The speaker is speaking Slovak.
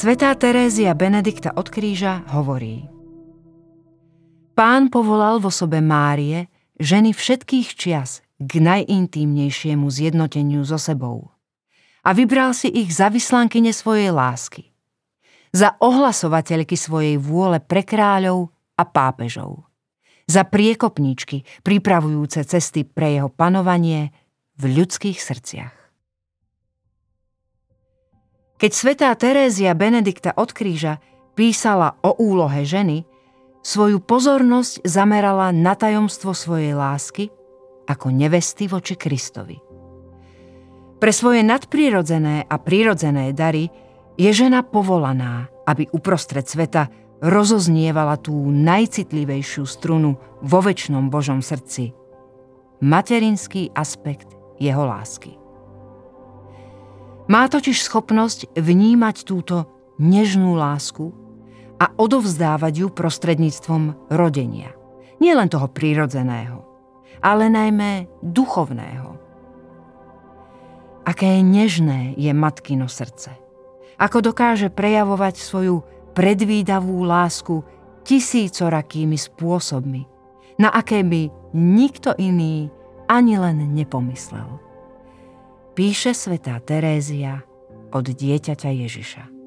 Svetá Terézia Benedikta od kríža hovorí Pán povolal v osobe Márie ženy všetkých čias k najintímnejšiemu zjednoteniu so sebou a vybral si ich za vyslankyne svojej lásky, za ohlasovateľky svojej vôle pre kráľov a pápežov, za priekopníčky pripravujúce cesty pre jeho panovanie v ľudských srdciach. Keď svetá Terézia Benedikta od kríža písala o úlohe ženy, svoju pozornosť zamerala na tajomstvo svojej lásky ako nevesty voči Kristovi. Pre svoje nadprirodzené a prirodzené dary je žena povolaná, aby uprostred sveta rozoznievala tú najcitlivejšiu strunu vo väčšnom Božom srdci. Materinský aspekt jeho lásky. Má totiž schopnosť vnímať túto nežnú lásku a odovzdávať ju prostredníctvom rodenia. Nielen toho prírodzeného, ale najmä duchovného. Aké nežné je matkino srdce. Ako dokáže prejavovať svoju predvídavú lásku tisícorakými spôsobmi, na aké by nikto iný ani len nepomyslel píše svätá Terézia od dieťaťa Ježiša.